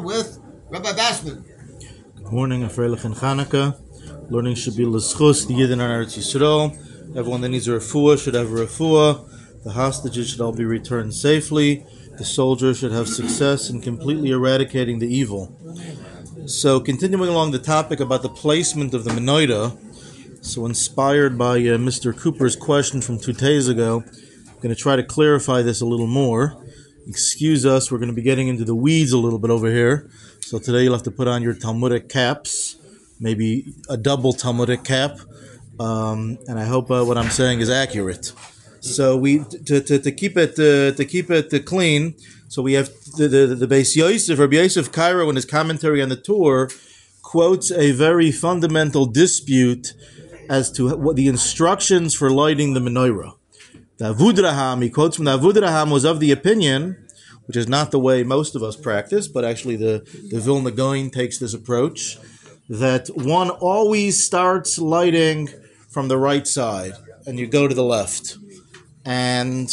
Shul with Rabbi Bassman. Good morning, Afreilich and Chanukah. Learning should be l'schus, the Yidden on Eretz Yisrael. Everyone that needs a refuah should have a refuah. The hostages should all be returned safely. The soldiers should have success in completely eradicating the evil. So, continuing along the topic about the placement of the menorah, so inspired by uh, Mr. Cooper's question from two days ago, I'm going to try to clarify this a little more. Excuse us, we're going to be getting into the weeds a little bit over here. So today you'll have to put on your Talmudic caps, maybe a double Talmudic cap, um, and I hope uh, what I'm saying is accurate. So we to, to, to keep it uh, to keep it uh, clean. So we have the the, the Beis Yosef, Rabbi Yosef Karo, in his commentary on the Tur, quotes a very fundamental dispute as to what the instructions for lighting the menorah. The Avudraham, he quotes from the Avudraham, was of the opinion, which is not the way most of us practice, but actually the, the Vilna Gaon takes this approach, that one always starts lighting from the right side and you go to the left. And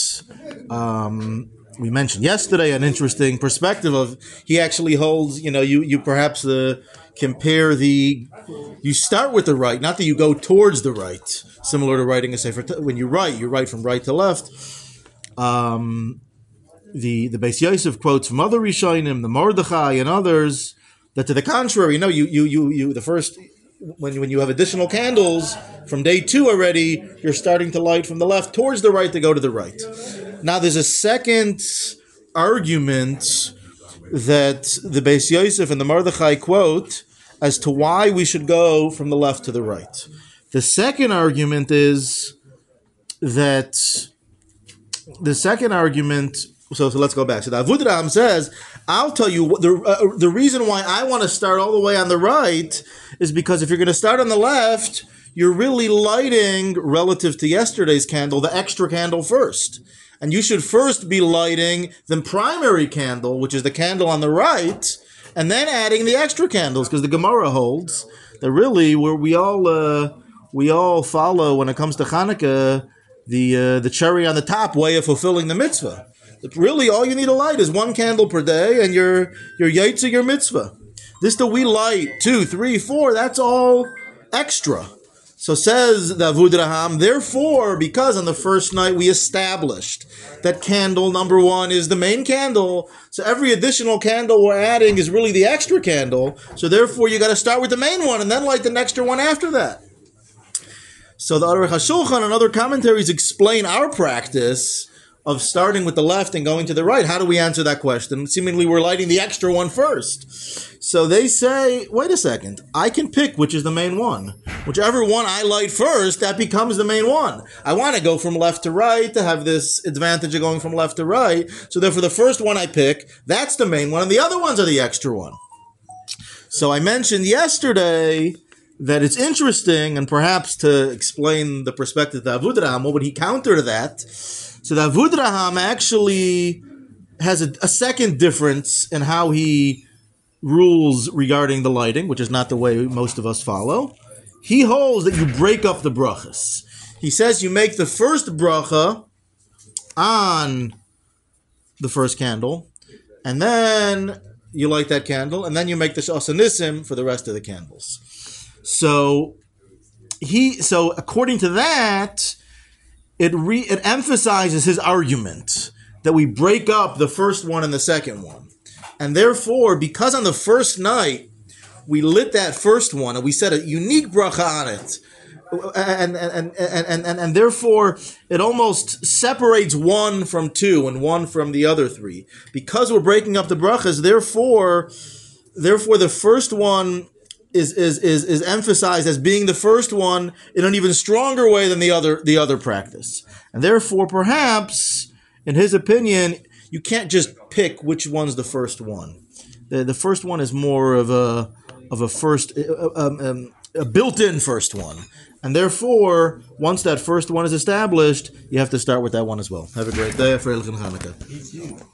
um, we mentioned yesterday an interesting perspective of he actually holds, you know, you, you perhaps the compare the you start with the right, not that you go towards the right, similar to writing a sefer. When you write, you write from right to left. Um, the the Beis Yosef quotes from other Rishonim, the Mordechai and others, that to the contrary, no, you you you you the first when when you have additional candles from day two already, you're starting to light from the left towards the right to go to the right. Now there's a second argument that the Beis Yosef and the Mordechai quote as to why we should go from the left to the right. The second argument is that the second argument. So, so let's go back. So the Avudraham says, "I'll tell you what, the uh, the reason why I want to start all the way on the right is because if you're going to start on the left, you're really lighting relative to yesterday's candle the extra candle first. And you should first be lighting the primary candle, which is the candle on the right, and then adding the extra candles, because the Gemara holds that really where we all uh, we all follow when it comes to Hanukkah the uh, the cherry on the top way of fulfilling the mitzvah. Really, all you need to light is one candle per day, and your your yaitza your mitzvah. This that we light two, three, four. That's all extra. So says the Avudraham, therefore, because on the first night we established that candle number one is the main candle, so every additional candle we're adding is really the extra candle. So therefore, you got to start with the main one and then light the extra one after that. So the Aruch HaShulchan and other commentaries explain our practice of starting with the left and going to the right. How do we answer that question? Seemingly we're lighting the extra one first. So they say, wait a second, I can pick which is the main one. Whichever one I light first, that becomes the main one. I want to go from left to right to have this advantage of going from left to right. So therefore the first one I pick, that's the main one, and the other ones are the extra one. So I mentioned yesterday that it's interesting, and perhaps to explain the perspective of Avudraham, what would he counter to that? So the Avudraham actually has a, a, second difference in how he rules regarding the lighting, which is not the way most of us follow. He holds that you break up the brachas. He says you make the first bracha on the first candle, and then you light that candle, and then you make the She'asa Nissim for the rest of the candles. So he, so according to that, it re, it emphasizes his argument that we break up the first one and the second one. And therefore, because on the first night we lit that first one and we set a unique bracha on it, and and, and, and, and, and therefore it almost separates one from two and one from the other three. Because we're breaking up the brachas, therefore, therefore the first one is, is, is, is emphasized as being the first one in an even stronger way than the other the other practice. And therefore, perhaps, in his opinion, you can't just pick which one's the first one. The, the first one is more of a of a first um, um, a built-in first one. And therefore, once that first one is established, you have to start with that one as well. Have a great day for Hanukkah.